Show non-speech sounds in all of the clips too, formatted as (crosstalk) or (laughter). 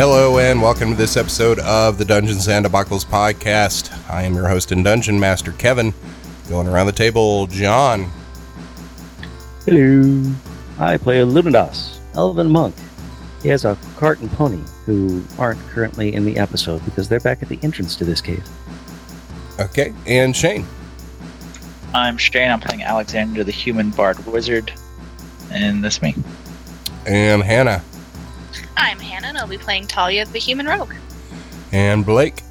Hello and welcome to this episode of the Dungeons and Debacles podcast. I am your host and dungeon master Kevin. Going around the table, John. Hello. I play Lunadas, Elven Monk. He has a cart and pony who aren't currently in the episode because they're back at the entrance to this cave. Okay, and Shane. I'm Shane. I'm playing Alexander, the human bard wizard, and this me. And Hannah. I'm Hannah, and I'll be playing Talia, the human rogue. And Blake.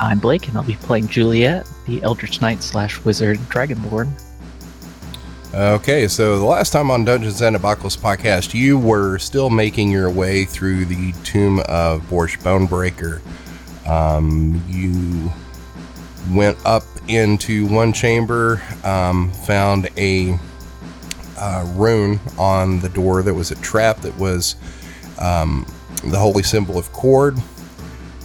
I'm Blake, and I'll be playing Juliet, the Eldritch Knight slash Wizard Dragonborn. Okay, so the last time on Dungeons and Debacles podcast, you were still making your way through the tomb of Borsch Bonebreaker. Um, you went up into one chamber, um, found a uh, rune on the door that was a trap that was um, the holy symbol of Kord.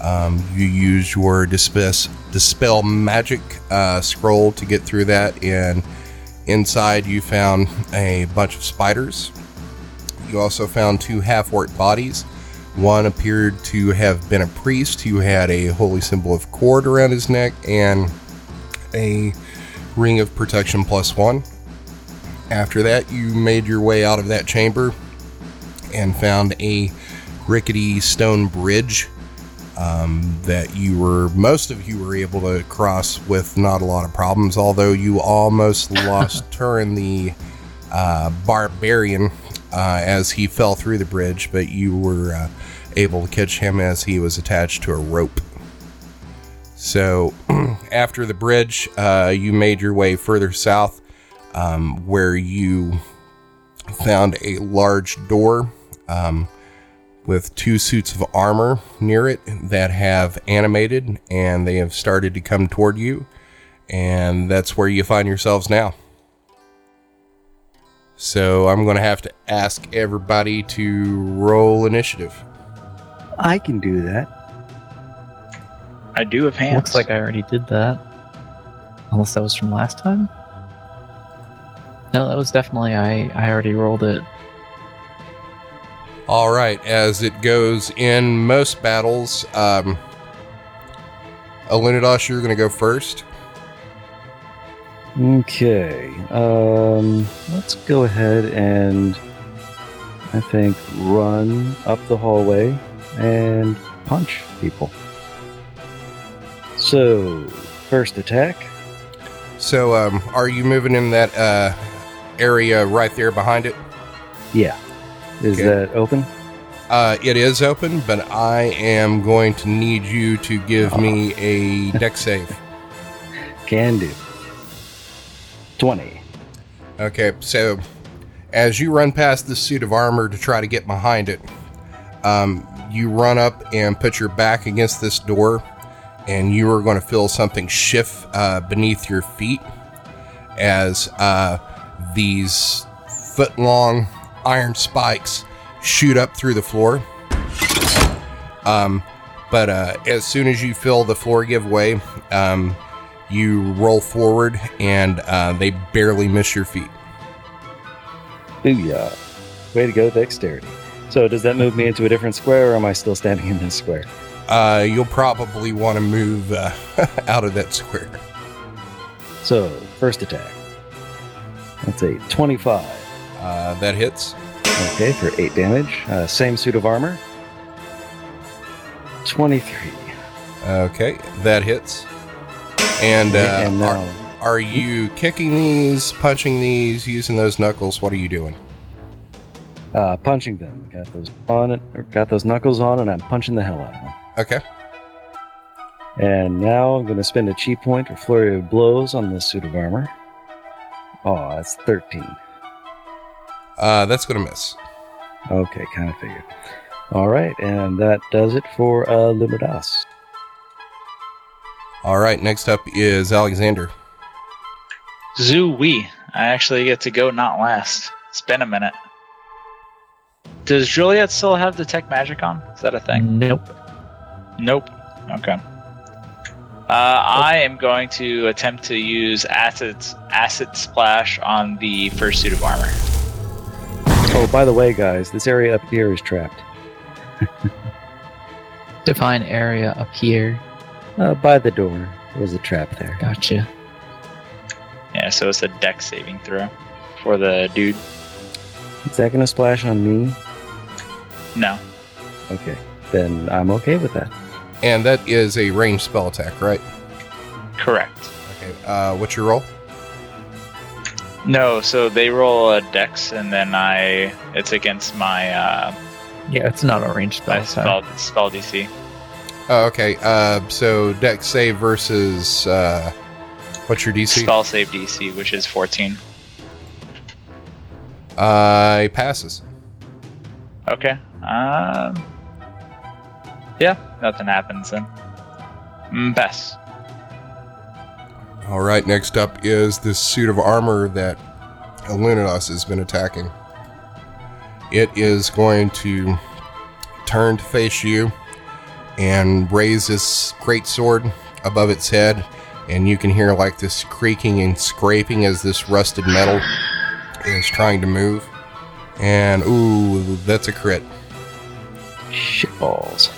Um, you use your dispel, magic uh, scroll to get through that, and inside you found a bunch of spiders. You also found two half orc bodies. One appeared to have been a priest who had a holy symbol of Kord around his neck and a ring of protection plus one. After that, you made your way out of that chamber and found a rickety stone bridge um, that you were most of you were able to cross with not a lot of problems although you almost (laughs) lost Turin the uh, barbarian uh, as he fell through the bridge but you were uh, able to catch him as he was attached to a rope. So (clears throat) after the bridge uh, you made your way further south um, where you found a large door um, with two suits of armor near it that have animated and they have started to come toward you. And that's where you find yourselves now. So I'm going to have to ask everybody to roll initiative. I can do that. I do have hands. Looks like I already did that. Unless that was from last time? No, that was definitely I. I already rolled it. All right, as it goes in most battles, um, Alunidas, you're going to go first. Okay. Um, let's go ahead and I think run up the hallway and punch people. So, first attack. So, um, are you moving in that uh, area right there behind it? Yeah. Is Okay. that open? Uh, it is open, but I am going to need you to give me a dex save. (laughs) Can do. 20. Okay, so as you run past this suit of armor to try to get behind it, um, you run up and put your back against this door, and you are going to feel something shift uh, beneath your feet as uh, these foot long iron spikes shoot up through the floor. Um, but uh, as soon as you feel the floor give way, um, you roll forward and uh, they barely miss your feet. Booyah. Way to go, dexterity. So, does that move me into a different square, or am I still standing in this square? Uh, you'll probably want to move uh, (laughs) out of that square. So, first attack. That's a 25. Uh, that hits. Okay, for 8 damage. Uh, same suit of armor. 23. Okay, that hits. And, uh, and now, are, are you kicking these, punching these, using those knuckles? What are you doing? uh, punching them. Got those on it, got those knuckles on, and I'm punching the hell out of them. Okay. And now I'm going to spend a chi point or flurry of blows on this suit of armor. Oh, that's 13. Uh, that's going to miss. Okay, kind of figured. All right, and that does it for uh, Libertas. All right. Next up is Alexander. Zoo wee. I actually get to go not last. It's been a minute. Does Juliet still have the tech magic on? Is that a thing? Nope. Nope. Okay. Uh, I am going to attempt to use acid acid splash on the first suit of armor. Oh, by the way, guys, this area up here is trapped. (laughs) Define area up here. Uh, by the door, there was a trap there. Gotcha. Yeah, so it's a dex saving throw for the dude. Is that going to splash on me? No. Okay, then I'm okay with that. And that is a ranged spell attack, right? Correct. Okay. Uh, what's your roll? No, so they roll a dex and then I it's against my uh Yeah, it's not a ranged my spell. so- spell spell DC. Oh, okay. Uh, so dex save versus uh, what's your DC? Spell save DC, which is 14. Uh, it passes. Okay. Um Yeah, nothing happens then. Mm, pass. All right. Next up is this suit of armor that Illuminatus has been attacking. It is going to turn to face you and raise this great sword above its head, and you can hear like this creaking and scraping as this rusted metal is trying to move. And ooh, that's a crit. Shitballs.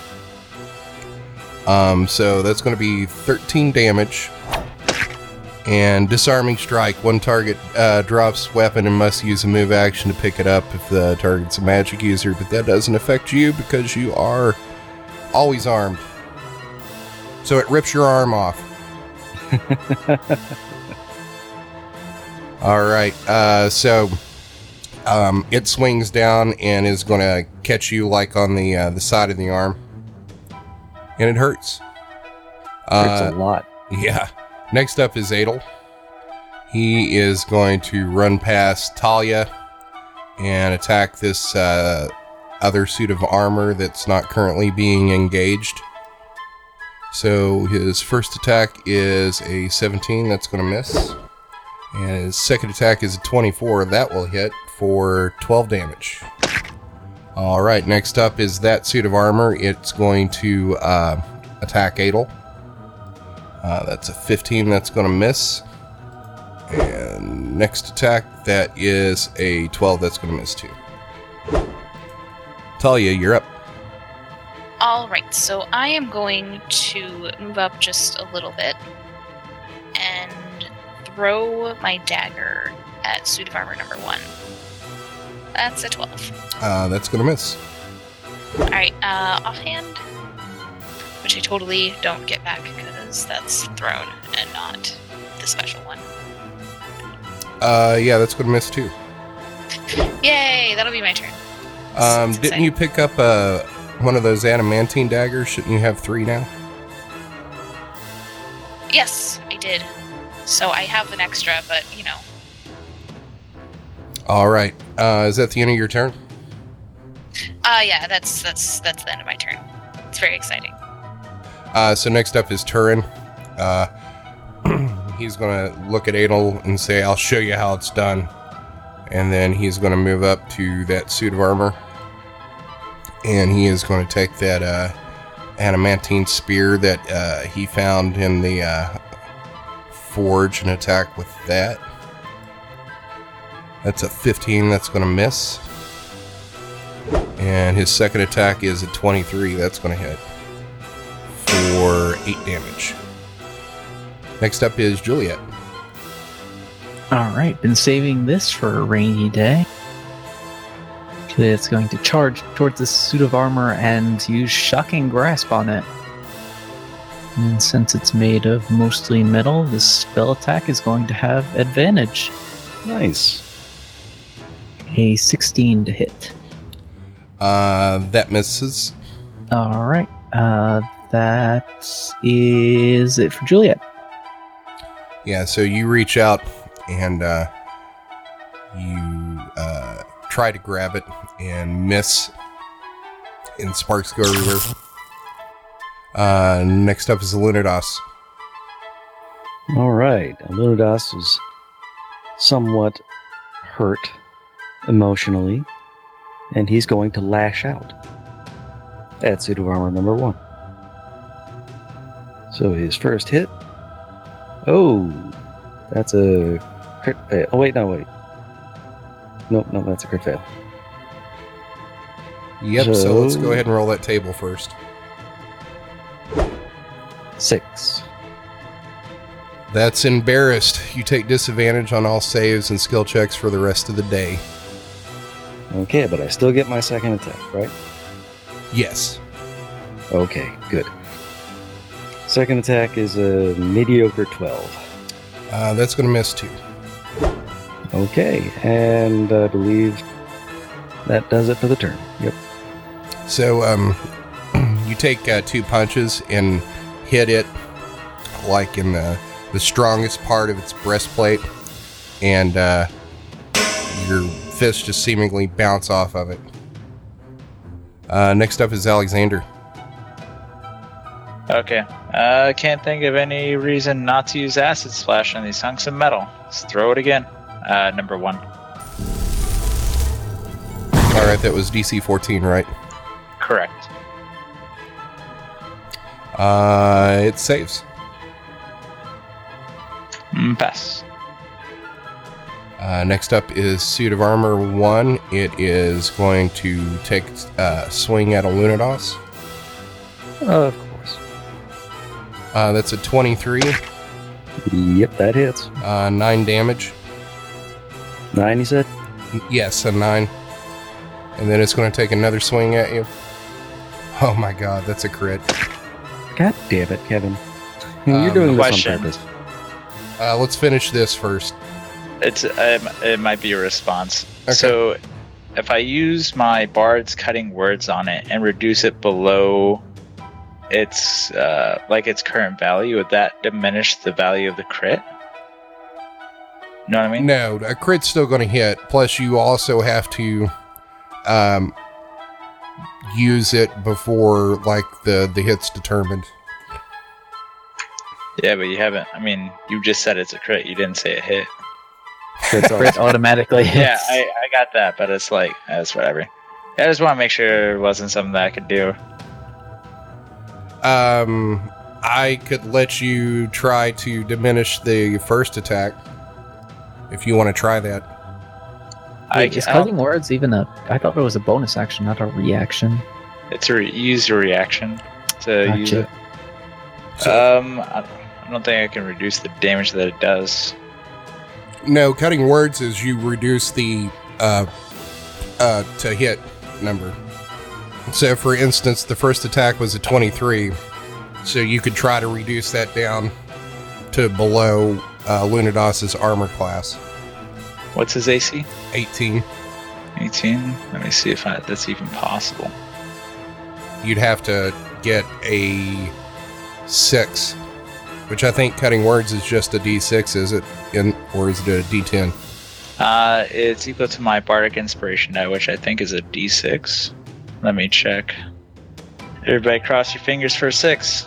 Um, so that's going to be 13 damage. And disarming strike. One target uh, drops weapon and must use a move action to pick it up if the target's a magic user, but that doesn't affect you because you are always armed. So it rips your arm off. (laughs) All right. Uh, so um, it swings down and is going to catch you like on the uh, the side of the arm, and it hurts. Hurts Uh, a lot. yeah. Next up is Adel. He is going to run past Talia and attack this uh, other suit of armor that's not currently being engaged. So his first attack is a 17, that's going to miss. And his second attack is a 24, that will hit for 12 damage. All right, next up is that suit of armor. It's going to uh, attack Adel. Uh, that's a 15 that's going to miss. And next attack, that is a 12 that's going to miss too. Talia, you're up. All right, so I am going to move up just a little bit and throw my dagger at suit of armor number one. That's a 12. Uh, that's going to miss. All right, uh, offhand, which I totally don't get back because that's thrown and not the special one. Uh, yeah, that's to miss too. Yay, that'll be my turn. Um, didn't you pick up uh, one of those adamantine daggers? Shouldn't you have three now? Yes, I did. So I have an extra, but you know, All right. Uh, is that the end of your turn? uh, yeah, that's that's that's the end of my turn. It's very exciting. Uh, so next up is Turin. Uh, (clears throat) he's going to look at Adel and say, I'll show you how it's done. And then he's going to move up to that suit of armor. And he is going to take that uh, adamantine spear that uh, he found in the uh, forge and attack with that. That's a 15, that's going to miss. And his second attack is a 23, that's going to hit for 8 damage. Next up is Juliet. All right, been saving this for a rainy day. It's going to charge towards the suit of armor and use shocking grasp on it. And since it's made of mostly metal, this spell attack is going to have advantage. Nice. A 16 to hit. Uh, that misses. All right. Uh, that is it for Juliet. Yeah, so you reach out and uh, you uh, try to grab it and miss, and sparks go everywhere. Uh, next up is Lunados. All right. Lunadas is somewhat hurt emotionally, and he's going to lash out at suit of armor number one. So his first hit. Oh, that's a crit fail. Oh, wait, no, wait. Nope, no, that's a crit fail. Yep, so let's go ahead and roll that table first. Six. That's embarrassed. You take disadvantage on all saves and skill checks for the rest of the day. Okay, but I still get my second attack, right? Yes. Okay, good. Second attack is a mediocre 12. Uh, that's going to miss too. Okay, and I believe that does it for the turn. Yep. So um, (clears throat) you take uh, two punches and hit it like in the, the strongest part of its breastplate, and uh, your fists just seemingly bounce off of it. Uh, next up is Alexander. Okay. I uh, can't think of any reason not to use acid splash on these hunks of metal. Let's throw it again. Uh, number one. All right, that was DC 14, right? Correct. Uh, it saves. Mm, pass. Uh, next up is Suit of Armor 1. It is going to take a swing at a Lunados. Of course. Uh, that's a 23, Yep, that hits. uh, 9 damage. Nine, you said? Yes, a 9. And then it's going to take another swing at you. Oh my god, that's a crit. God damn it, Kevin. Um, You're doing this on purpose. Uh, let's finish this first. It's um, it might be a response. Okay. So, if I use my bard's cutting words on it and reduce it below its uh, like its current value, would that diminish the value of the crit? You know what I mean? No, a crit's still going to hit. Plus, you also have to um, use it before like the the hit's determined. Yeah, but you haven't. I mean, you just said it's a crit. You didn't say a hit. That's (laughs) all. Crit automatically yeah. I, I got that, but it's like that's whatever. I just want to make sure it wasn't something that I could do. Um, I could let you try to diminish the first attack if you want to try that. I, Wait, is I don't- cutting words even a? I thought it was a bonus action, not a reaction. it's a re- use your reaction to use Gotcha. it. So, Um, I, I don't think I can reduce the damage that it does. no, cutting words is you reduce the uh, uh, to hit number. So, for instance, the first attack was a 23, so you could try to reduce that down to below uh, armor class, What's his AC? 18. 18. Let me see if I, that's even possible. You'd have to get a six, which I think cutting words is just a d6, is it? In or is it a d10? Uh, it's equal to my bardic inspiration die, which I think is a D6. Let me check. Everybody, cross your fingers for a six.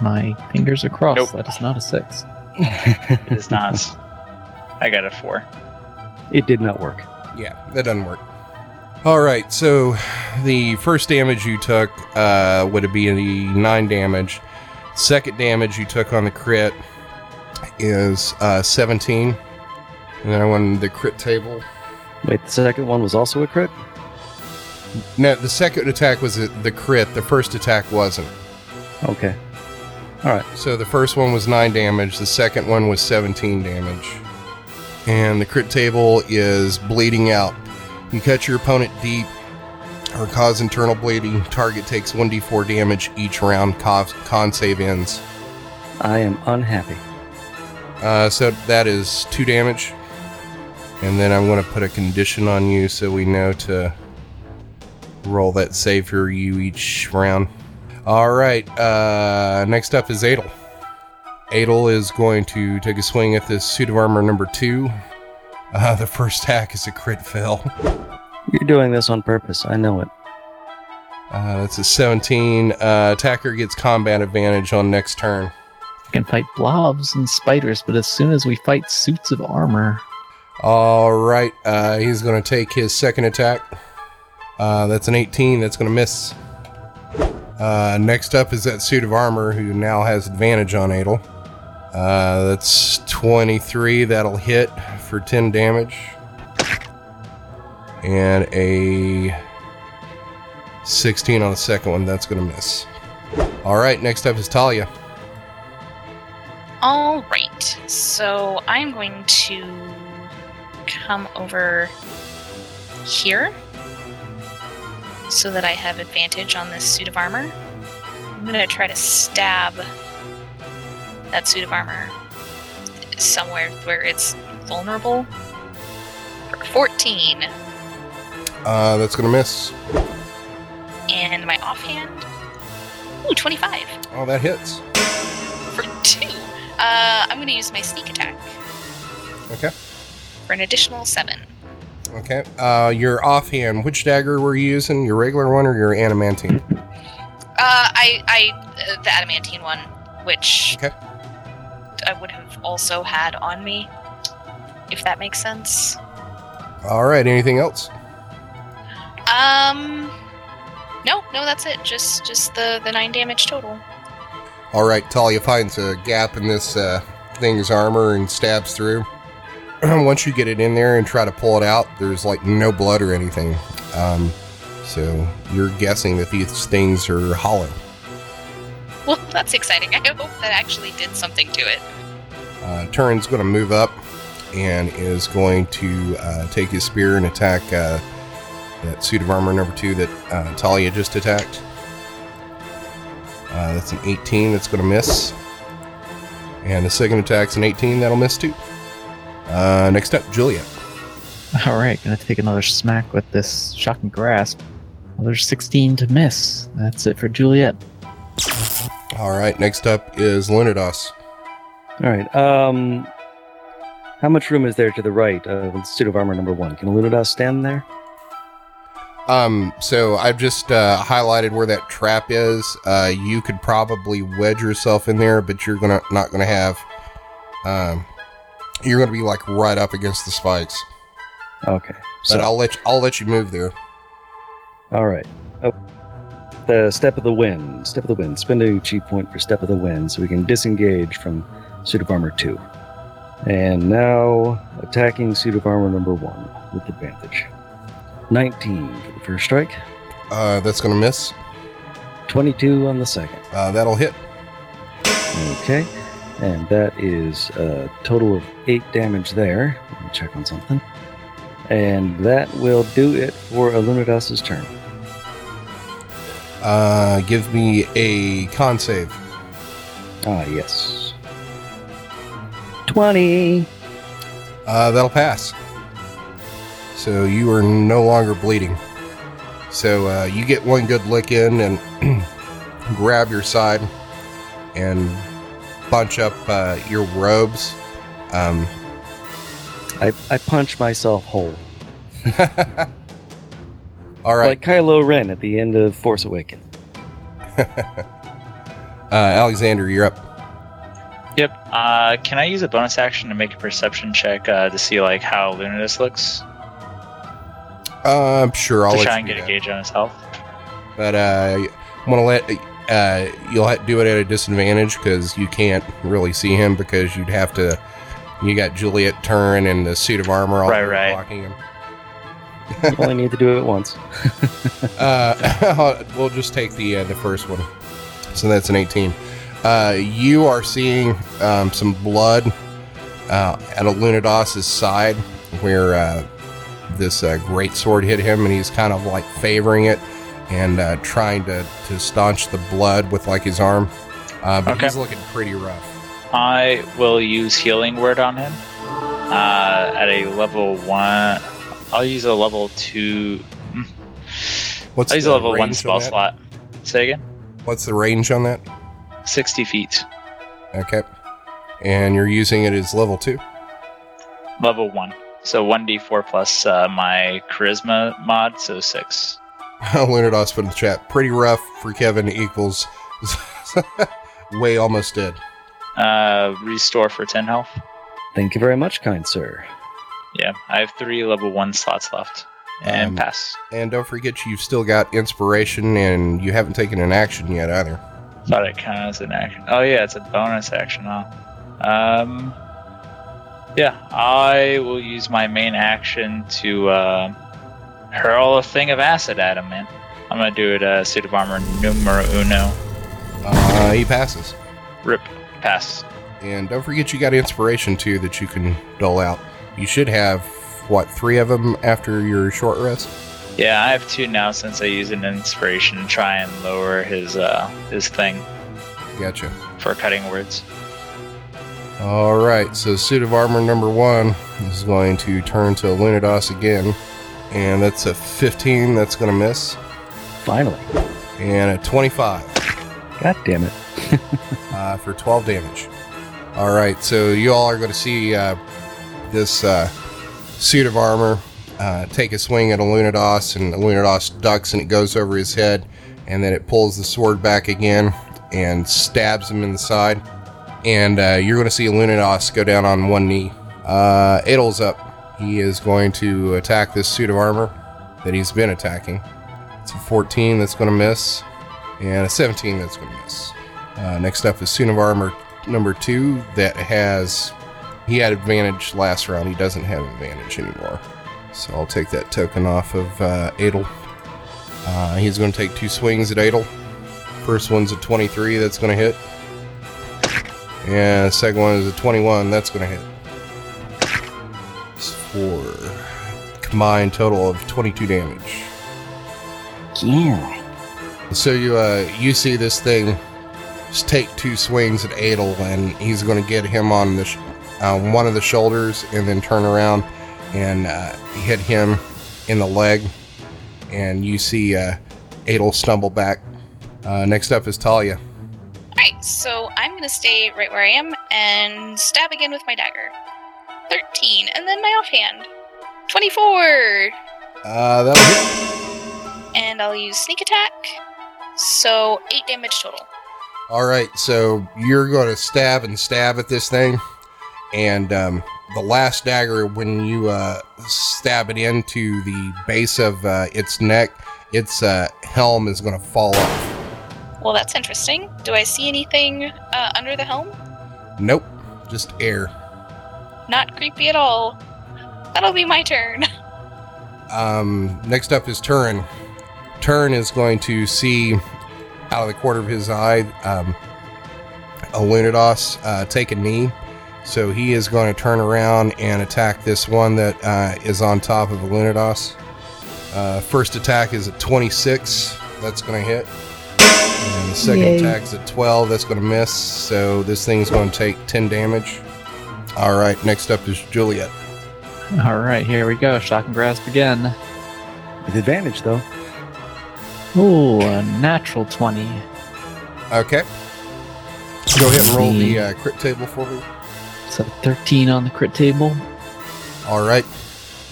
My fingers are crossed. Nope. That is not a six. (laughs) It is not. I got a four. it did not work. Yeah, that doesn't work. All right, so the first damage you took uh, would be the nine damage. Second damage you took on the crit is uh, 17. And then I won the crit table. Wait, the second one was also a crit? No, the second attack was the crit. The first attack wasn't. Okay. All right. So the first one was 9 damage, the second one was 17 damage. And the crit table is bleeding out. You cut your opponent deep or cause internal bleeding. Target takes 1d4 damage each round. Con, con save ends. I am unhappy. Uh, so that is 2 damage. And then I'm going to put a condition on you so we know to roll that save for you each round. All right. Uh, next up is Adel. Adel is going to take a swing at this suit of armor number two. Uh, (laughs) the first attack is a crit fail. You're doing this on purpose. I know it. Uh, that's a 17. Uh, attacker gets combat advantage on next turn. We can fight blobs and spiders, but as soon as we fight suits of armor, All right. Uh, he's going to take his second attack. Uh, that's an 18. That's going to miss. Uh, next up is that suit of armor who now has advantage on Adel. Uh, that's 23. That'll hit for 10 damage. And a 16 on the second one. That's going to miss. All right. Next up is Talia. All right. So I'm going to come over here so that I have advantage on this suit of armor. I'm going to try to stab that suit of armor somewhere where it's vulnerable. For 14. Uh, that's going to miss. And my offhand. Ooh, 25 Oh, that hits. for 2. Uh, I'm going to use my sneak attack Okay. for an additional 7. Okay. Uh, your offhand, which dagger were you using? Your regular one or your adamantine? Uh, I, I, uh, the adamantine one, which Okay. I would have also had on me, if that makes sense. All right. Anything else? Um, no, no, that's it. Just, just the the nine damage total. All right. Talia finds a gap in this uh, thing's armor and stabs through. (clears throat) Once you get it in there and try to pull it out, there's like no blood or anything. Um, so you're guessing that these things are hollow. Well, (laughs) that's exciting. I hope that actually did something to it. Uh, Turin's going to move up and is going to uh, take his spear and attack uh, that suit of armor number two that uh, Talia just attacked. Uh, that's an 18 that's going to miss. And the second attack's an 18 that'll miss too. Uh, next up, Juliet. all right, gonna take another smack with this shocking grasp. Another 16 to miss. That's it for Juliet. All right, next up is Lunados. All right. Um, how much room is there to the right of the suit of armor number one? Can Lunados stand there? Um, so I've just uh, highlighted where that trap is. Uh, you could probably wedge yourself in there, but you're gonna not gonna have. Um, you're gonna be like right up against the spikes. Okay. So, I'll let you, I'll let you move there. all right. Oh, the step of the wind. Step of the wind. Spend a chi point for step of the wind, so we can disengage from suit of armor two. And now attacking suit of armor number one with advantage. 19 for the first strike. Uh, that's gonna miss. 22 on the second. Uh, that'll hit. Okay. And that is a total of eight damage there. Let me check on something. And that will do it for Illuminidas's turn. Uh, give me a con save. Ah, yes. 20. Uh, that'll pass. So you are no longer bleeding. So uh, you get one good lick in and (clears throat) grab your side and bunch up uh, your robes. Um, I, I punch myself whole. (laughs) all right, Like Kylo Ren at the end of Force Awakens. (laughs) uh, Alexander, you're up. Yep. Uh, can I use a bonus action to make a perception check uh, to see like how Lunatus looks Uh, I'm sure I'll to try and do get a gauge on his health? But uh, I'm gonna let uh, you'll have to do it at a disadvantage because you can't really see him because you'd have to. You got Juliet turn and the suit of armor all Right, right. blocking him. You only need to do it once. (laughs) (laughs) Uh, (laughs) we'll just take the uh, the first one. So that's an 18. Uh, you are seeing um, some blood uh, at Alunidas's side where uh, this uh, great sword hit him, and he's kind of like favoring it and uh, trying to, to staunch the blood with like his arm. Uh, but Okay. he's looking pretty rough. I will use healing word on him uh, at a level one. I'll use a level two. (laughs) What's I'll use the a level one range spell on that? slot. Say again. What's the range on that? 60 feet. Okay. And you're using it as level two? Level 1. So 1d4 plus uh, my charisma mod, so 6. Lunados put in the chat. Pretty rough for Kevin equals (laughs) way almost dead. Uh, restore for 10 health. Thank you very much, kind sir. Yeah, I have three level 1 slots left. And Um, pass. And don't forget you've still got inspiration and you haven't taken an action yet either. Thought it counted as an action. Oh yeah, it's a bonus action, huh? Um, yeah, I will use my main action to uh, hurl a thing of acid at him, man. I'm gonna do it. Uh, suit of armor numero uno. Uh, he passes. Rip, pass. And don't forget you got inspiration too that you can dole out. You should have, what, three of them after your short rest? Yeah, I have two now since I used an inspiration to try and lower his uh his thing Gotcha. for cutting words. All right, so suit of armor number one is going to turn to Lunados again, and that's a 15 that's going to miss, Finally. and a 25 God damn it. (laughs) uh, for 12 damage. All right, so you all are going to see uh, this uh, suit of armor uh, take a swing at a Lunados, and the Lunados ducks and it goes over his head, and then it pulls the sword back again and stabs him in the side. And uh, you're going to see Lunados go down on one knee. Uh, up. He is going to attack this suit of armor that he's been attacking. It's a 14 that's going to miss, and a 17 that's going to miss. Uh, next up is Suit of Armor number two that has. He had advantage last round. He doesn't have advantage anymore. So I'll take that token off of uh, Adel. Uh, he's going to take two swings at Adel. First one's a 23, that's going to hit. And second one is a 21, that's going to hit. It's for combined total of 22 damage. Yeah. So you uh, you see this thing just take two swings at Adel, and he's going to get him on the sh- uh, one of the shoulders, and then turn around and uh, hit him in the leg. And you see uh, Adel stumble back. Uh, next up is Talia. Alright, so I'm gonna stay right where I am and stab again with my dagger. 13, and then my offhand. 24! Uh, that'll hit. And I'll use sneak attack. So, 8 damage total. All right, so you're going to stab and stab at this thing, and um, the last dagger, when you uh, stab it into the base of uh, its neck, its uh, helm is going to fall off. Well, that's interesting. Do I see anything uh, under the helm? Nope, just air. Not creepy at all. That'll be my turn. (laughs) Um, next up is Turin. Turin is going to see out of the corner of his eye um, a Lunados uh, take a knee. So he is going to turn around and attack this one that uh, is on top of a Lunados. Uh, first attack is a 26. That's going to hit. And the second Yay. attack is a 12. That's going to miss. So this thing's going to take 10 damage. All right, next up is Juliet. All right, here we go. Shocking grasp again. With advantage, though. Ooh, a natural 20. Okay. Go ahead and roll the uh, crit table for me. So 13 on the crit table. All right.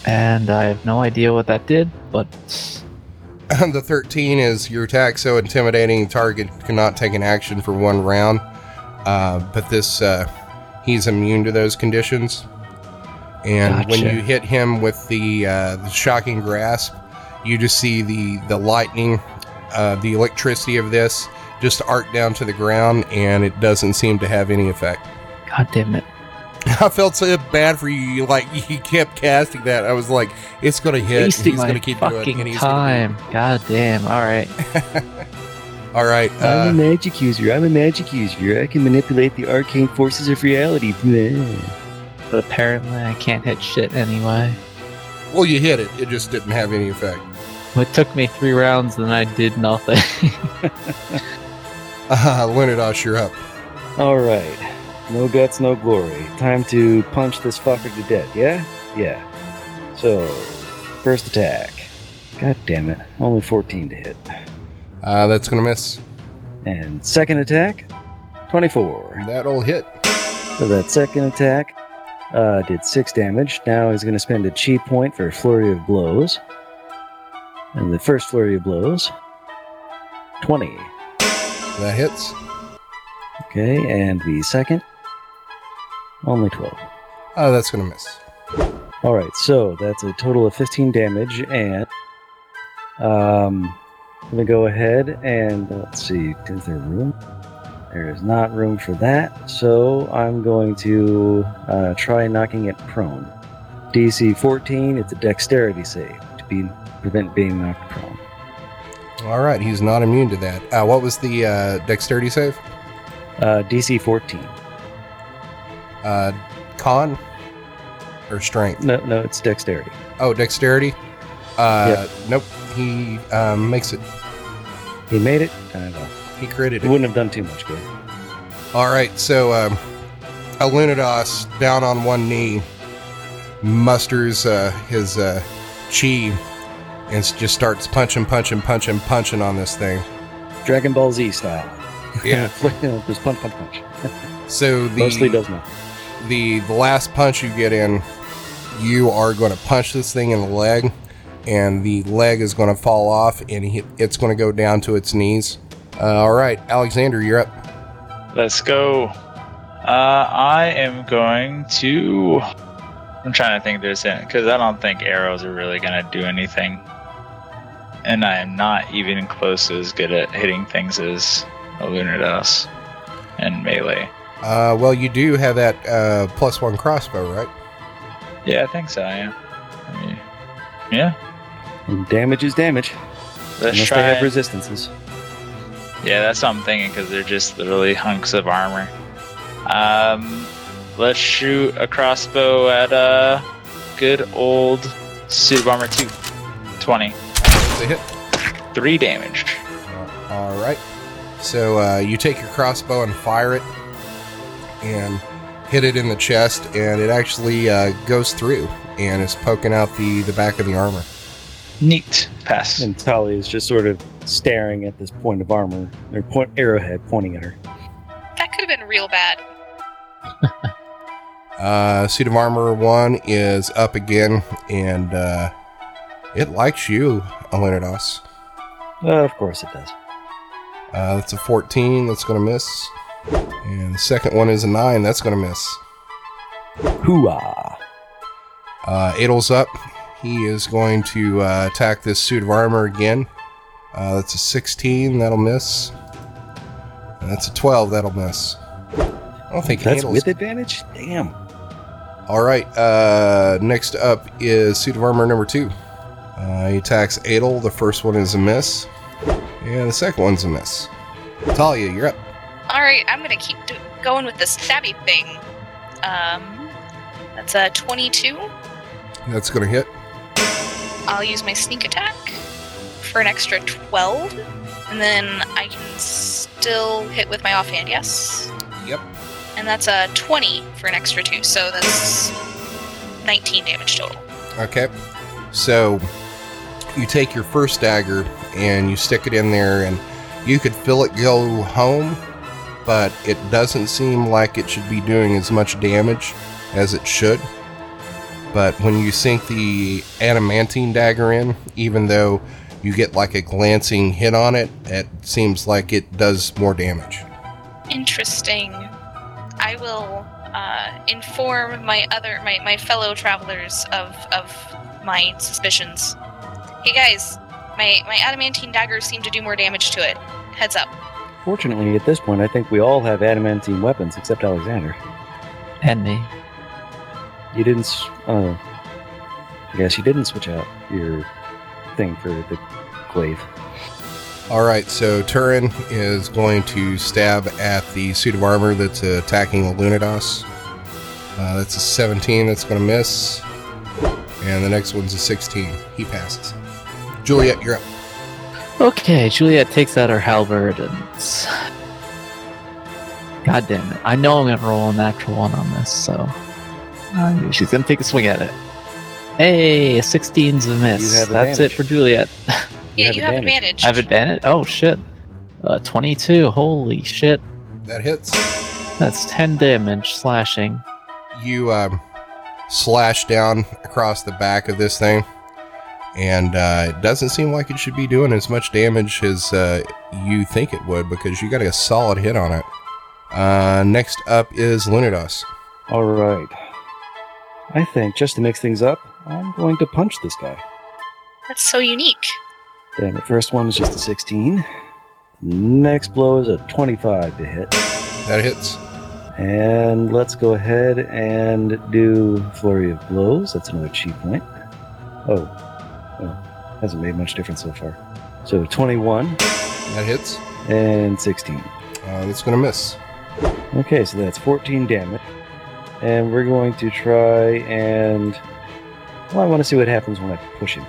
And I have no idea what that did, but (laughs) the 13 is your attack so intimidating, target cannot take an action for one round. Uh, but this, uh, he's immune to those conditions. And when you hit him with the, uh, the shocking grasp, you just see the, the lightning, uh, the electricity of this just arc down to the ground, and it doesn't seem to have any effect. god damn it. (laughs) I felt so bad for you. you. Like you kept casting that. I was like, it's gonna hit. Wasting he's my gonna keep doing it, fucking and he's gonna time. God damn. All right. (laughs) do- All right. I'm a Uh, magic user. I'm a magic user. I can manipulate the arcane forces of reality. But apparently I can't hit shit anyway. well, you hit it. It just didn't have any effect. It took me three rounds and I did nothing. (laughs) Uh, Lunados, you're up. All right. No guts, no glory. Time to punch this fucker to death, yeah? Yeah. So, first attack. God damn it. Only 14 to hit. Uh, that's gonna miss. And second attack, 24. That'll hit. So that second attack uh, did six damage. Now he's going to spend a chi point for a flurry of blows. And the first flurry of blows, 20. That hits. Okay, and the second, only 12. Oh, that's gonna miss. All right, so that's a total of 15 damage, and um, I'm gonna go ahead and uh, let's see, is there room? There is not room for that, so I'm going to uh, try knocking it prone. DC 14, it's a dexterity save to be prevent being knocked prone. All right, he's not immune to that. Uh, what was the uh, dexterity save? Uh, DC 14. Uh, con or strength? No, no, it's dexterity. Oh, dexterity. Uh, Nope. He um, makes it. He made it. I know. He created It it. wouldn't have done too much good. All right, so um, Alunidas down on one knee musters uh, his uh, chi and just starts punching, punching, punching, punching on this thing. Dragon Ball Z style. Yeah. (laughs) Just punch, punch, punch. (laughs) So the Mostly does nothing. the the last punch you get in, you are going to punch this thing in the leg, and the leg is going to fall off, and he, it's going to go down to its knees. Uh, all right, Alexander, you're up. Let's go. Uh, I am going to. I'm trying to think there's any because I don't think arrows are really gonna do anything, and I am not even close to as good at hitting things as a Alunidas and melee. Uh, well, you do have that uh, plus one crossbow, right? Yeah, I think so. Yeah. I mean, yeah. And damage is damage. Let's unless try. they have resistances. Yeah, that's what I'm thinking because they're just literally hunks of armor. Um, let's shoot a crossbow at a good old suit of armor two. 20. It's a hit. Three damage. All right. So uh, you take your crossbow and fire it, and hit it in the chest, and it actually uh, goes through and is poking out the the back of the armor. Neat. Pass. And Tali is just sort of staring at this point of armor, or point arrowhead pointing at her. That could have been real bad. (laughs) Uh, suit of armor one is up again, and uh, it likes you, Alenidas. Uh, of course it does. Uh, that's a 14. That's going to miss. And the second one is a 9. That's going to miss. Hooah! Uh, Adel's up. He is going to uh, attack this suit of armor again. Uh, that's a 16. That'll miss. And that's a 12. That'll miss. I don't think That's Adel's with advantage? Damn. All right. Uh, next up is suit of armor number two. Uh, he attacks Adel. The first one is a miss, and the second one's a miss. Talia, you're up. All right, I'm gonna keep do- going with the stabby thing. Um, that's a 22. That's gonna hit. I'll use my sneak attack for an extra 12, and then I can still hit with my offhand. Yes, Yep. and that's a 20 for an extra two, so that's 19 damage total. Okay. So you take your first dagger and you stick it in there, and you could feel it go home, but it doesn't seem like it should be doing as much damage as it should. But when you sink the adamantine dagger in, even though you get like a glancing hit on it, it seems like it does more damage. Interesting. I will uh, inform my other my, my fellow travelers of of my suspicions. Hey guys, my my adamantine daggers seem to do more damage to it. Heads up. Fortunately, at this point, I think we all have adamantine weapons except Alexander. And me. You didn't. s- Uh, I guess you didn't switch out your thing for the glaive. All right, so Turin is going to stab at the suit of armor that's attacking the Lunidas. Uh, that's a 17, that's going to miss. And the next one's a 16. He passes. Juliet, you're up. Okay, Juliet takes out her halberd and. s- God damn it. I know I'm gonna roll a natural one on this, so. Uh, she's gonna take a swing at it. Hey, a 16's a miss. You That's advantage. it for Juliet. (laughs) Yeah, have you have advantage. advantage. I have advantage? Oh, shit. Uh, 22. Holy shit. That hits. That's 10 damage slashing. You um, slash down across the back of this thing, and uh, it doesn't seem like it should be doing as much damage as uh, you think it would because you got a solid hit on it. Uh, next up is Lunados. All right. I think just to mix things up, I'm going to punch this guy. That's so unique. Damn, the first one is just a 16. Next blow is a 25 to hit. That hits. And let's go ahead and do Flurry of Blows. That's another ki point. Oh, well, hasn't made much difference so far. So 21 That hits. and 16. Uh, that's gonna miss. Okay, so that's 14 damage. And we're going to try and. Well, I want to see what happens when I push him.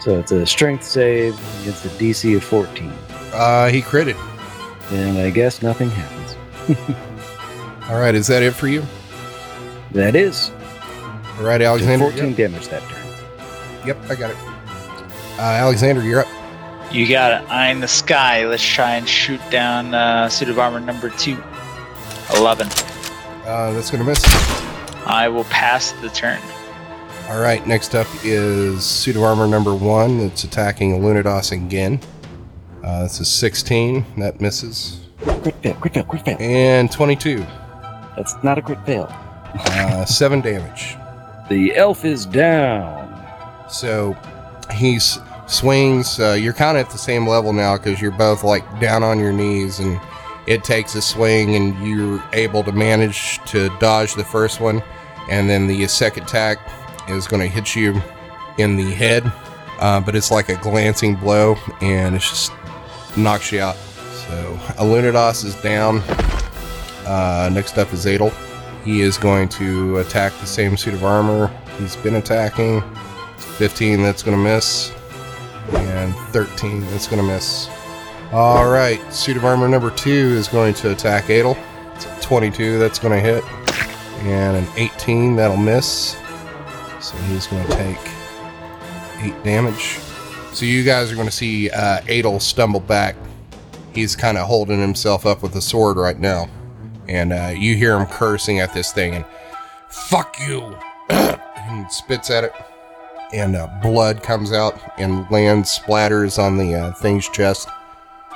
So it's a strength save against a DC of 14. Uh, he critted. And I guess nothing happens. (laughs) All right, is that it for you? That is. All right, Alexander. 14 Yep, damage that turn. yep, I got it. Uh, Alexander, you're up. You got it. Eye in the sky. Let's try and shoot down uh, suit of armor number two. 11. Uh, that's gonna miss. I will pass the turn. All right, next up is suit of armor number one. That's attacking Lunados again. Uh, that's a 16. That misses. Crit fail, crit fail, crit fail. And 22. That's not a crit fail. Uh, (laughs) 7 damage. The elf is down. So he swings. Uh, you're kind of at the same level now because you're both like down on your knees, and it takes a swing, and you're able to manage to dodge the first one, and then the second attack is going to hit you in the head, uh, but it's like a glancing blow, and it's just knocks you out. So Alunados is down. Uh, next up is Adel. He is going to attack the same suit of armor he's been attacking. 15, that's going to miss. And 13, that's going to miss. All right, suit of armor number two is going to attack Adel. It's a 22, that's going to hit. And an 18, that'll miss. So he's going to take 8 damage. So you guys are going to see uh, Adel stumble back. He's kind of holding himself up with a sword right now. And uh, you hear him cursing at this thing and, fuck you! (clears throat) and spits at it and uh, blood comes out and lands splatters on the uh, thing's chest.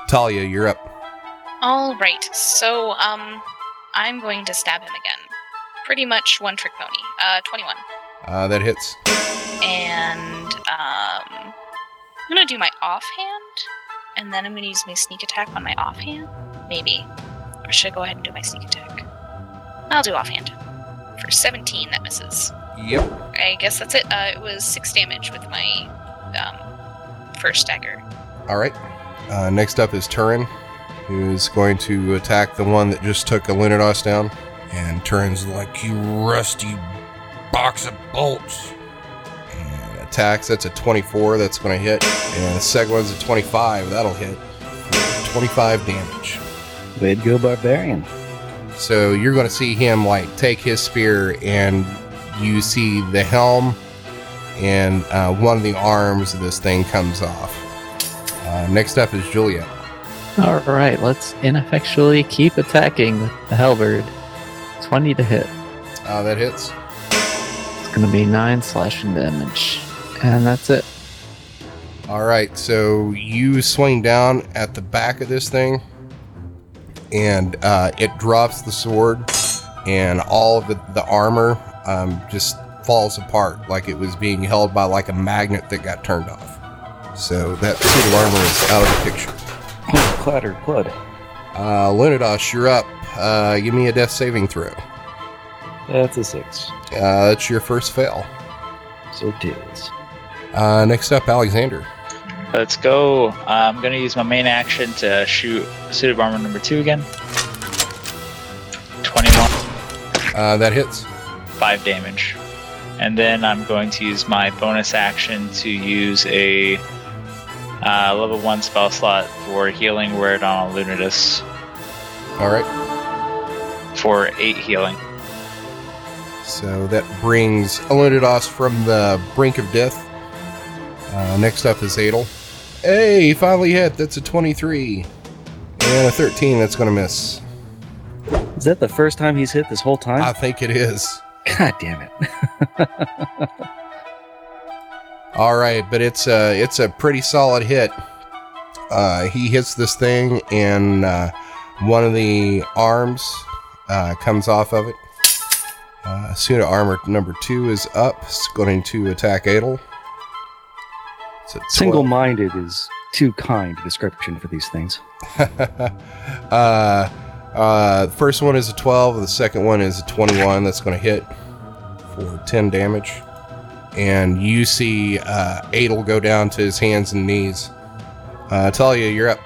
Talia, you're up. All right, so um, I'm going to stab him again. Pretty much one trick pony. Uh, 21. Uh, that hits. And um, I'm gonna do my offhand, and then I'm gonna use my sneak attack on my offhand. Maybe, or should I go ahead and do my sneak attack? I'll do offhand for 17. That misses. Yep. I guess that's it. Uh, it was six damage with my um, first dagger. All right. Uh, next up is Turin, who's going to attack the one that just took a Lunados down. And Turin's like, you rusty box of bolts. And attacks, that's a 24, that's going to hit. And the second one's a 25, that'll hit. 25 damage. To go, barbarian. So you're going to see him like take his spear, and you see the helm and uh, one of the arms of this thing comes off. Uh, next up is Julia. All right, let's ineffectually keep attacking with the halberd. 20 to hit. Uh, that hits. It's going to be 9 slashing damage. And that's it. All right, so you swing down at the back of this thing, and uh, it drops the sword, and all of the, the armor um, just falls apart like it was being held by like a magnet that got turned off. So that suit of armor is out of the picture. (laughs) Clatter, clud. Uh, Lunados, you're up. Uh, give me a death saving throw. That's a six. Uh, that's your first fail. So it is. Uh, next up, Alexander. Let's go. I'm going to use my main action to shoot suit of armor number two again. 21, Uh, that hits. 5 damage. And then I'm going to use my bonus action to use a uh, level 1 spell slot for healing word on Lunatus All right. for 8 healing. So that brings Lunados from the brink of death. Uh, next up is Adel. Hey, finally hit. That's a 23. And a 13, that's going to miss. Is that the first time he's hit this whole time? I think it is. (laughs) God damn it. (laughs) All right, but it's a it's a pretty solid hit. Uh, he hits this thing, and uh, one of the arms uh, comes off of it. Uh, Suit armor number two is up. It's going to attack Adel. It's a 12. Single minded is too kind a description for these things. (laughs) uh, uh, the first one is a 12, the second one is a 21. That's going to hit for 10 damage. And you see uh, Adel go down to his hands and knees. Uh, Talia, you're up.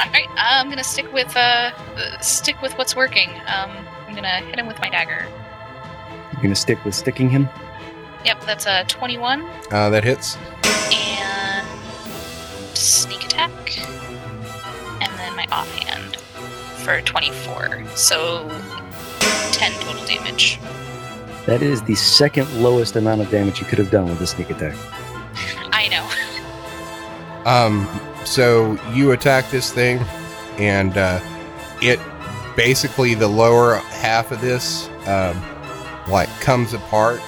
All right, I'm gonna stick with uh, uh, stick with what's working. Um, I'm gonna hit him with my dagger. You're going to stick with sticking him? Yep, that's a 21 Uh, that hits. and sneak attack, and then my offhand for 24. So 10 total damage. That is the second lowest amount of damage you could have done with a sneak attack. I know. Um, so you attack this thing, and uh, it basically the lower half of this um, like comes apart,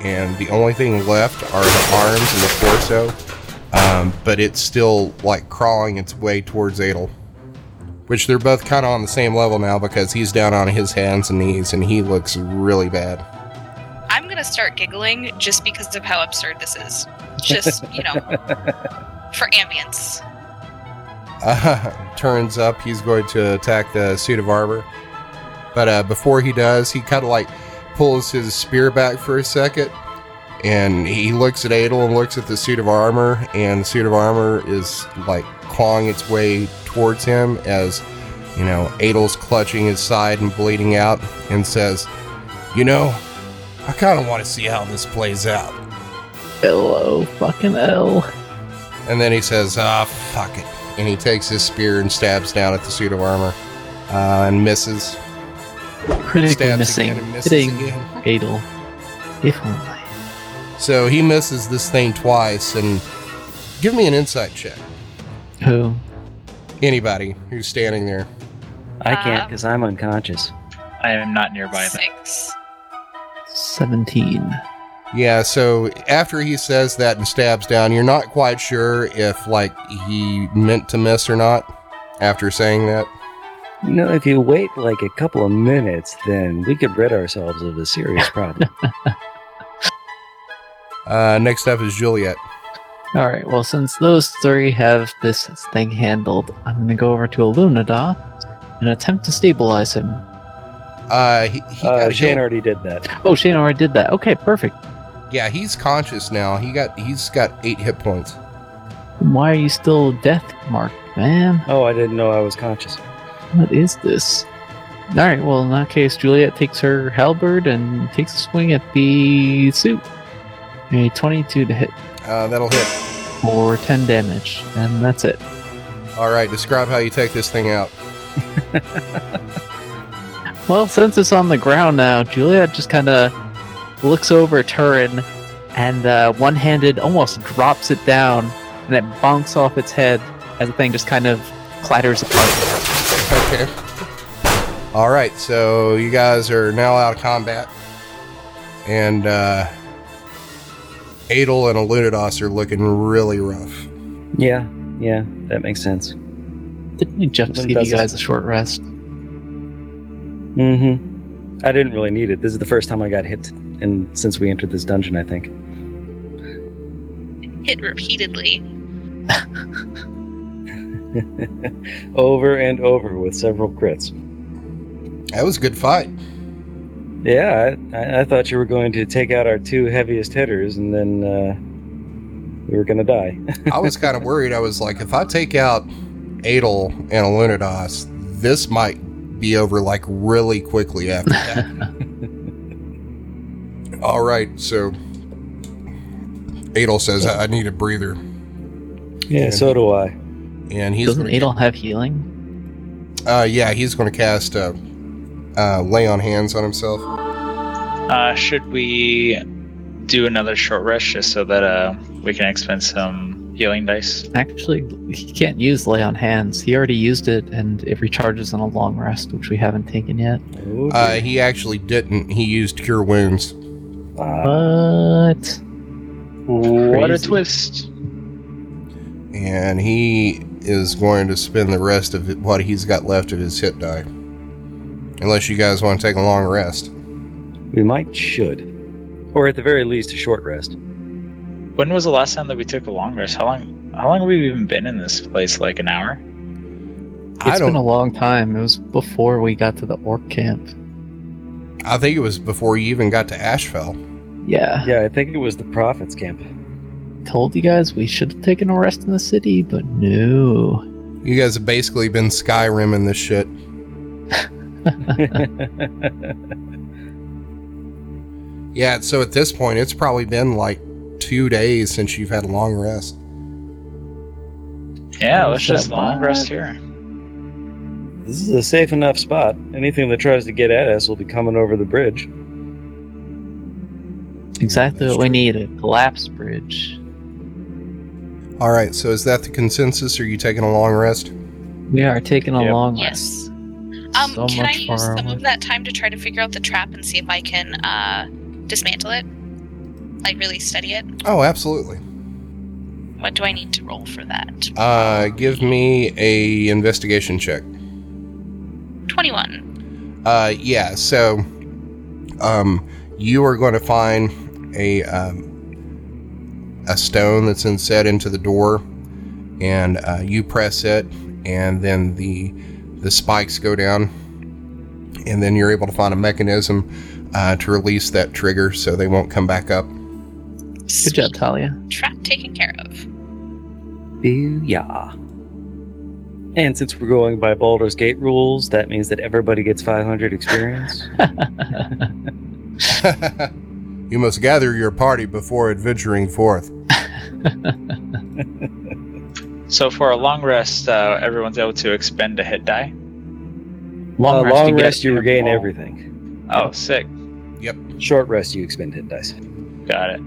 and the only thing left are the arms and the torso. Um, but it's still like crawling its way towards Adel, which they're both kind of on the same level now because he's down on his hands and knees, and he looks really bad. I'm gonna start giggling just because of how absurd this is. Just, you know, (laughs) for ambience. uh, (laughs) Turin's up, he's going to attack the suit of armor. But uh, before he does, he kind of like pulls his spear back for a second, and he looks at Adel and looks at the suit of armor, and the suit of armor is like clawing its way towards him as you know Adel's clutching his side and bleeding out, and says, "You know, I kind of want to see how this plays out." Hello, fucking L. And then he says, "Ah, fuck it," and he takes his spear and stabs down at the suit of armor, uh, and misses. Critically Stabs missing. again and misses Hitting again. Adel. If only. So he misses this thing twice, and give me an insight check. Who? Anybody who's standing there. I can't Uh, because I'm unconscious. I am not nearby. Then. Six. 17. Yeah, so after he says that and stabs down, you're not quite sure if like he meant to miss or not after saying that. You know, if you wait like a couple of minutes, then we could rid ourselves of a serious problem. (laughs) Uh, next up is Juliet. Alright, well, since those three have this thing handled, I'm gonna go over to Illuminada and attempt to stabilize him. Uh, he, he uh, Shane already did that. Oh, Shane already did that. Okay, perfect. Yeah, he's conscious now. He got he's got eight hit points. Why are you still death marked, man? Oh, I didn't know I was conscious. What is this? Alright, well, in that case, Juliet takes her halberd and takes a swing at the suit. A 22 to hit Uh, that'll hit. for 10 damage, and that's it. All right, describe how you take this thing out. (laughs) Well, since it's on the ground now, Juliet just kind of looks over Turin and uh, one handed almost drops it down, and it bonks off its head as the thing just kind of clatters apart. Okay. All right, so you guys are now out of combat, and uh, Adel and Alunidas are looking really rough. Yeah, yeah, that makes sense. Didn't we just give you guys a short rest? Mm-hmm. I didn't really need it. This is the first time I got hit, and since we entered this dungeon, I think. Hit repeatedly. (laughs) over and over with several crits. That was a good fight. Yeah, I, I- I thought you were going to take out our two heaviest hitters, and then uh, we were going to die. (laughs) I was kind of worried. I was like, if I take out Adel and Alunidas, this might be over like really quickly after that. (laughs) All right, so Adel says, I I need a breather. yeah, so do I. And he's Doesn't gonna- Adel have healing? Uh, yeah, he's going to cast uh, uh, lay on hands on himself. Uh, should we do another short rest just so that uh, we can expend some healing dice. Actually, he can't use lay on hands. He already used it, and it recharges on a long rest, which we haven't taken yet. Uh, he actually didn't. He used cure wounds. But What a twist! and he is going to spend the rest of what he's got left of his hit die. Unless you guys want to take a long rest. we might should, or at the very least, a short rest. When was the last time that we took a long rest? How long? How long have we even been in this place? Like an hour? It's been a long time. It was before we got to the orc camp. I think it was before you even got to Ashfell. Yeah. Yeah, I think it was the Prophets camp. Told you guys we should have taken a rest in the city, but no. You guys have basically been Skyrimming this shit. (laughs) Yeah, so at this point, it's probably been like two days since you've had a long rest. Yeah, let's just long rest here. this is a safe enough spot. Anything that tries to get at us will be coming over the bridge. Exactly That's what we need a collapse bridge. All right, so is that the consensus? Are you taking a long rest? We are taking a Yep. long Yes. rest. Um, So can I much use some of that time to try to figure out the trap and see if I can uh, dismantle it? Like really study it? Oh, absolutely. What do I need to roll for that? Uh, give me a investigation check. 21. Uh, yeah. So, um, you are going to find a um, a stone that's inset into the door, and uh, you press it, and then the the spikes go down, and then you're able to find a mechanism uh, to release that trigger, so they won't come back up. Good job, Talia. Trap taken care of. Booyah. And since we're going by Baldur's Gate rules, that means that everybody gets 500 experience. (laughs) (laughs) you must gather your party before adventuring forth. (laughs) So for a long rest, uh, everyone's able to expend a hit die. long Uh, rest, long you get rest, you regain everything. Oh, sick. Yep. Short rest, you expend hit dice. Got it.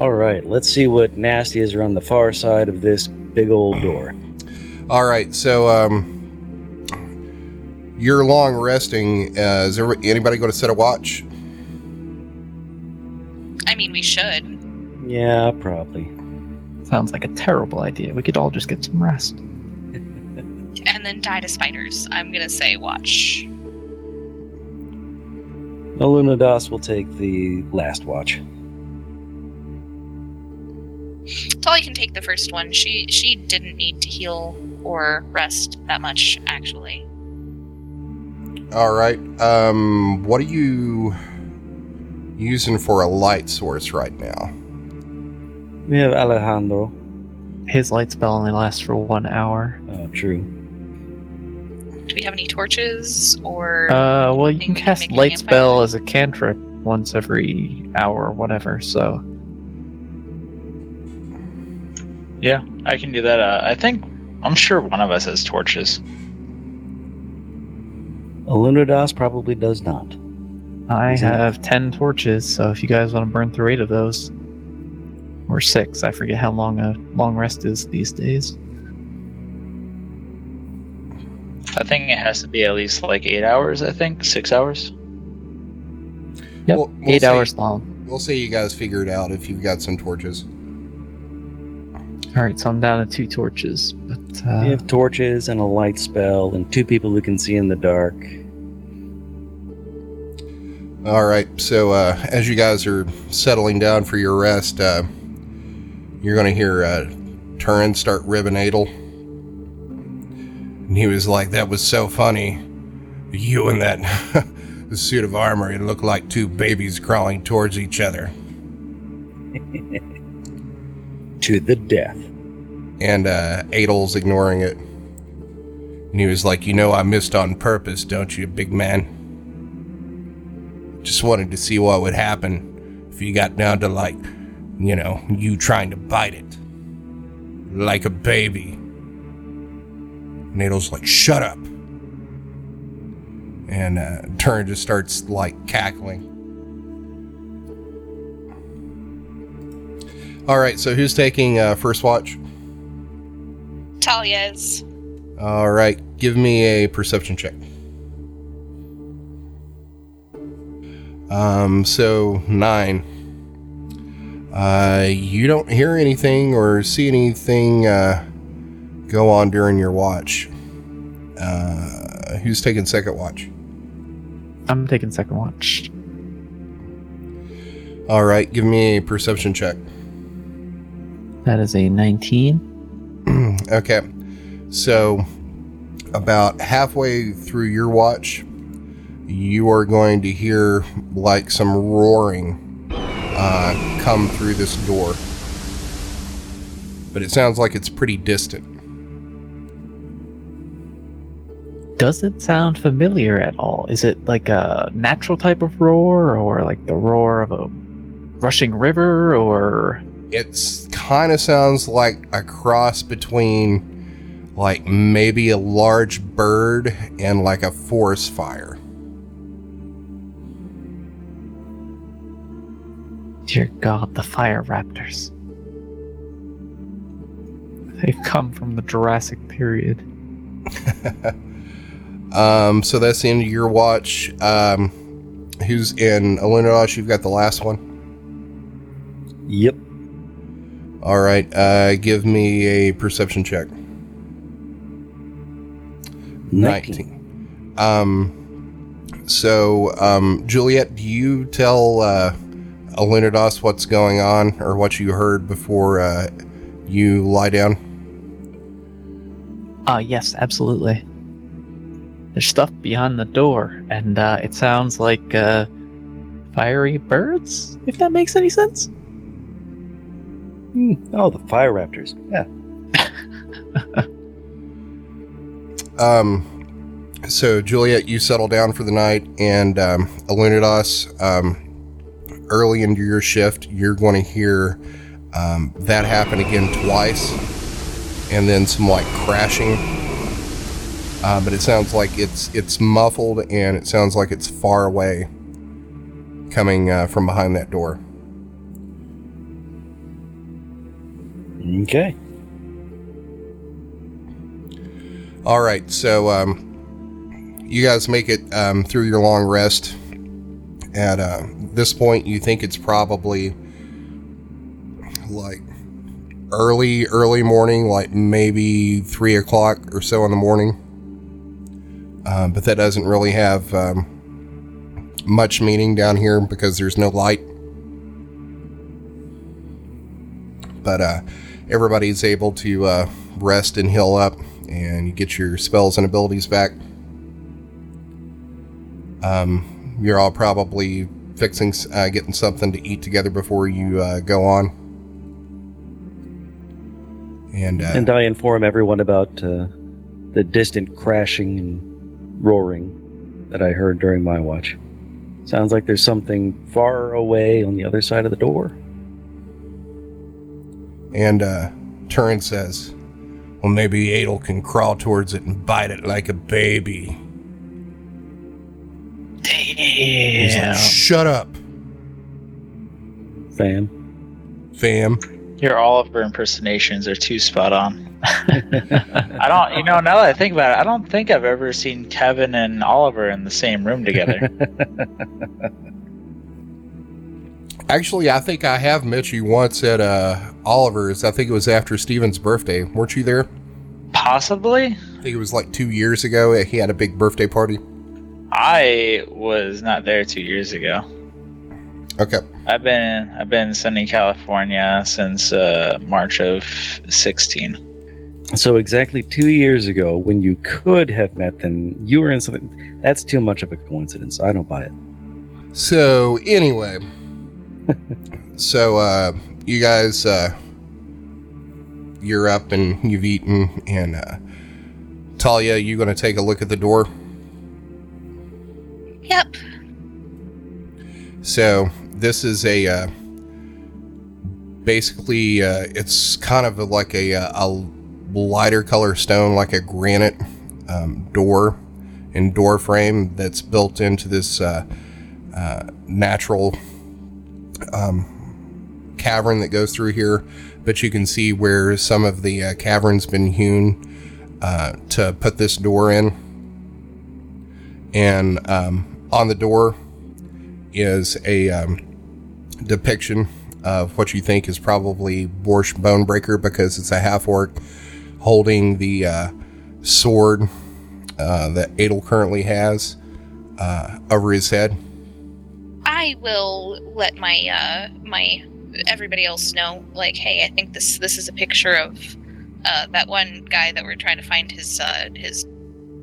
All right, let's see what nasty is around the far side of this big old door. All right, so um, you're long resting. Uh, is there anybody going to set a watch? I mean, we should. Yeah, probably. Sounds like a terrible idea. We could all just get some rest. (laughs) And then die to spiders. I'm gonna say watch. Alunadas will take the last watch. Tali can take the first one. She she didn't need to heal or rest that much, actually. All right. Um, what are you using for a light source right now? We have Alejandro. His light spell only lasts for one hour. Oh, true. Do we have any torches or Uh, well, you can cast light spell as a cantrip once every hour or whatever. So Yeah, I can do that. Uh, I think I'm sure one of us has torches. Alunadas probably does not. I Isn't it- have ten torches. So if you guys want to burn through eight of those, or six, I forget how long a long rest is these days. I think it has to be at least like eight hours. I think six hours. Yep, We'll- we'll eight see. hours long. We'll say you guys figure it out if you've got some torches. All right, so I'm down to two torches. But uh, we have torches and a light spell and two people who can see in the dark. All right. So uh, as you guys are settling down for your rest, uh, you're going to hear uh, Turin start ribbing Adel. And he was like, "That was so funny. You and that (laughs) suit of armor. It looked like two babies crawling towards each other." (laughs) To the death. And uh, Adel's ignoring it. And he was like, You know, I missed on purpose, don't you, big man? Just wanted to see what would happen if you got down to, like, you know, you trying to bite it. Like a baby. And like, Shut up. And uh, Turin just starts, like, cackling. All right, so who's taking uh, first watch? Talia's. All right, give me a perception check. Um, so nine. Uh, you don't hear anything or see anything uh, go on during your watch. Uh, who's taking second watch? I'm taking second watch. All right, give me a perception check. That is a 19. okay, so about halfway through your watch, you are going to hear like some roaring uh, come through this door. But it sounds like it's pretty distant. Does it sound familiar at all? Is it like a natural type of roar or like the roar of a rushing river or It's kind of sounds like a cross between like maybe a large bird and like a forest fire. dear god, the fire raptors? They've come from the Jurassic period. (laughs) Um, so that's the end of your watch. Um, who's in Alunadosh? You've got the last one. Yep. All right. Uh, give me a perception check. 19. Um, so, um, Juliet, do you tell uh, Alunados what's going on or what you heard before uh, you lie down? Ah, yes, absolutely. There's stuff beyond the door, and uh, it sounds like uh, fiery birds, if that makes any sense. Oh, the fire raptors. Yeah. (laughs) Um, so Juliet, you settle down for the night, and um, Alunados, um, early into your shift, you're going to hear um, that happen again twice, and then some like crashing. Uh, but it sounds like it's it's muffled, and it sounds like it's far away, coming uh, from behind that door. Okay. All right, so um, you guys make it um, through your long rest. At uh, this point, you think it's probably like early, early morning, like maybe three o'clock or so in the morning. Um, but that doesn't really have um, much meaning down here because there's no light. But uh, everybody's able to uh, rest and heal up, and you get your spells and abilities back. Um, you're all probably fixing, uh, getting something to eat together before you uh, go on. And, uh, And I inform everyone about uh, the distant crashing and roaring that I heard during my watch. Sounds like there's something far away on the other side of the door. And uh, Turin says, Well, maybe Adel can crawl towards it and bite it like a baby. He's like, Damn. Shut up, Fam. fam. Your Oliver impersonations are too spot on. I don't, you know, now that I think about it, I don't think I've ever seen Kevin and Oliver in the same room together. (laughs) Actually, I think I have met you once at uh, Oliver's. I think it was after Steven's birthday. Weren't you there? Possibly. I think it was like two years ago. He had a big birthday party. I was not there two years ago. Okay. I've been I've been in sunny California since uh, March of sixteen. So exactly two years ago, when you could have met them, you were in something. That's too much of a coincidence. I don't buy it. So anyway, so uh, you guys, uh, you're up and you've eaten, and uh, Talia, you going to take a look at the door? Yep. So this is a uh, basically uh, it's kind of like a, a lighter color stone, like a granite um, door and door frame that's built into this uh, uh, natural um, cavern that goes through here, but you can see where some of the uh, cavern's been hewn uh, to put this door in. And um, on the door is a um, depiction of what you think is probably Borsch Bonebreaker because it's a half orc holding the uh, sword uh, that Adel currently has uh, over his head. I will let my uh, my everybody else know, like, hey, I think this this is a picture of uh, that one guy that we're trying to find his uh, his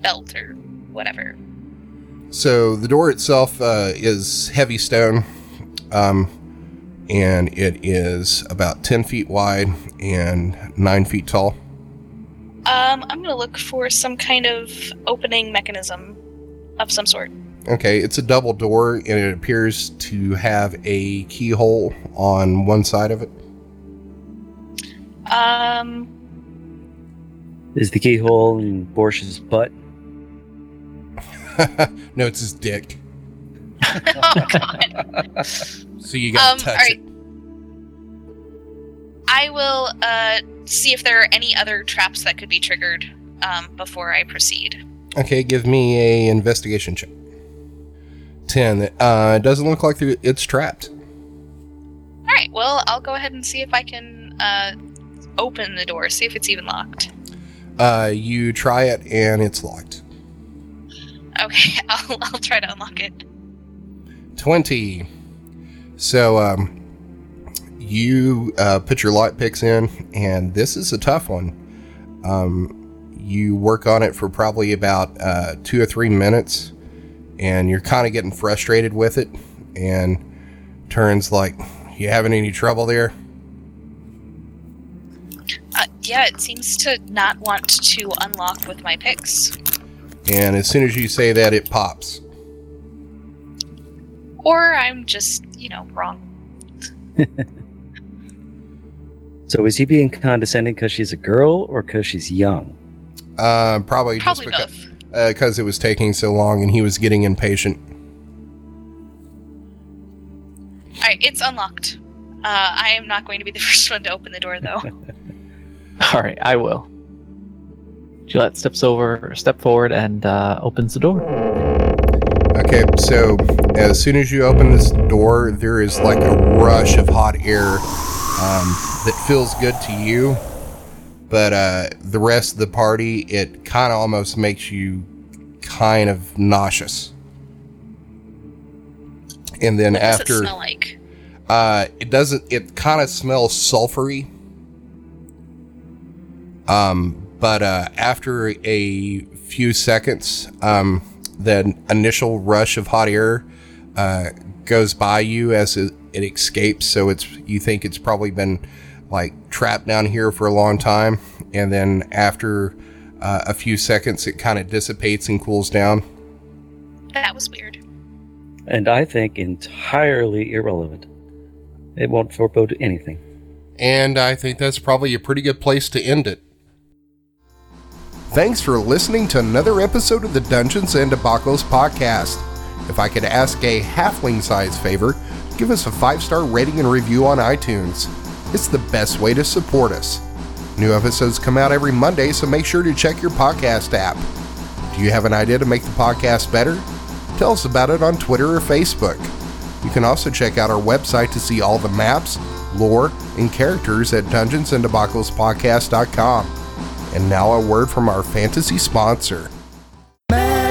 belt or whatever. So the door itself uh, is heavy stone, um, and it is about 10 feet wide and 9 feet tall. Um, I'm gonna look for some kind of opening mechanism of some sort. Okay, it's a double door, and it appears to have a keyhole on one side of it. Um, Is the keyhole in Borsch's butt? (laughs) no, it's his dick. oh (laughs) god. So you gotta Um, touch alright. it. I will uh see if there are any other traps that could be triggered um before I proceed. Okay, give me a investigation check. 10. Uh, it doesn't look like it's trapped. All right. Well, I'll go ahead and see if I can uh open the door, see if it's even locked. Uh, you try it, and it's locked. Okay, (laughs) I'll I'll try to unlock it. 20. So, um, you uh, put your light picks in, and this is a tough one. Um, you work on it for probably about uh, two or three minutes, and you're kind of getting frustrated with it. And Turin's like, You having any trouble there? Uh, yeah, it seems to not want to unlock with my picks. And as soon as you say that, it pops. Or I'm just, you know, wrong. (laughs) So is he being condescending because she's a girl or because she's young? Uh, probably, Probably just both. Because because it was taking so long, and he was getting impatient. All right, it's unlocked. Uh, I am not going to be the (laughs) first one to open the door, though. (laughs) All right, I will. Juliet steps over, step forward, and uh, opens the door. Okay, so as soon as you open this door, there is like a rush of hot air um, that feels good to you, but uh, the rest of the party, it kind of almost makes you kind of nauseous. And then What does after, it smell like? uh, it doesn't. It kind of smells sulfury. Um, but uh, after a few seconds, um, the initial rush of hot air uh, goes by you as it, it escapes. So it's you think it's probably been like trapped down here for a long time, and then after uh, a few seconds, it kind of dissipates and cools down. That was weird. And I think entirely irrelevant. It won't forebode anything. And I think that's probably a pretty good place to end it. Thanks for listening to another episode of the Dungeons and Debacles podcast. If I could ask a halfling size favor, give us a five star rating and review on iTunes. It's the best way to support us. New episodes come out every Monday, so make sure to check your podcast app. Do you have an idea to make the podcast better? Tell us about it on Twitter or Facebook. You can also check out our website to see all the maps, lore, and characters at dungeonsanddebaclespodcast.com. And now a word from our fantasy sponsor.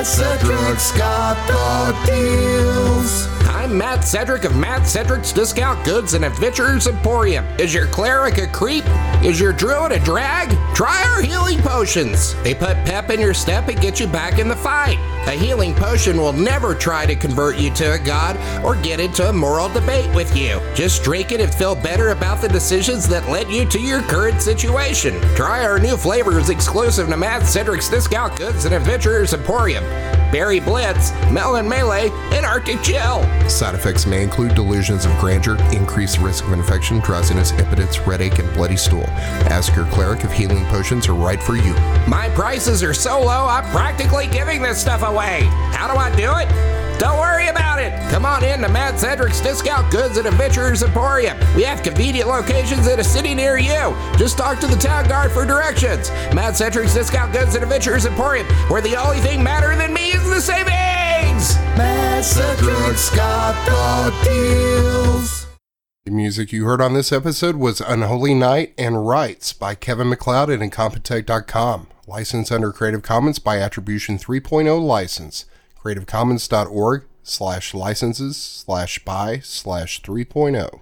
Cedric's got the deals. I'm Matt Cedric of Matt Cedric's Discount Goods and Adventures Emporium. Is your cleric a creep? Is your druid a drag? Try our healing potions. They put pep in your step and get you back in the fight. A healing potion will never try to convert you to a god or get into a moral debate with you. Just drink it and feel better about the decisions that led you to your current situation. Try our new flavors exclusive to Matt Cedric's Discount Goods and Adventurers Emporium. Berry Blitz, Melon Melee, and Arctic Chill. Side effects may include delusions of grandeur, increased risk of infection, drowsiness, impotence, headache, and bloody stool. Ask your cleric if healing potions are right for you. My prices are so low, I'm practically giving this stuff away. How do I do it? Don't worry about it. Come on in to Matt Cedric's Discount Goods and Adventures Emporium. We have convenient locations in a city near you. Just talk to the town guard for directions. Matt Cedric's Discount Goods and Adventures Emporium, where the only thing madder than me is the savings. The deals. The music you heard on this episode was Unholy Knight and Rites by Kevin MacLeod at Incompetech.com. Licensed under Creative Commons by Attribution 3.0 license. CreativeCommons.org slash licenses slash by slash 3.0.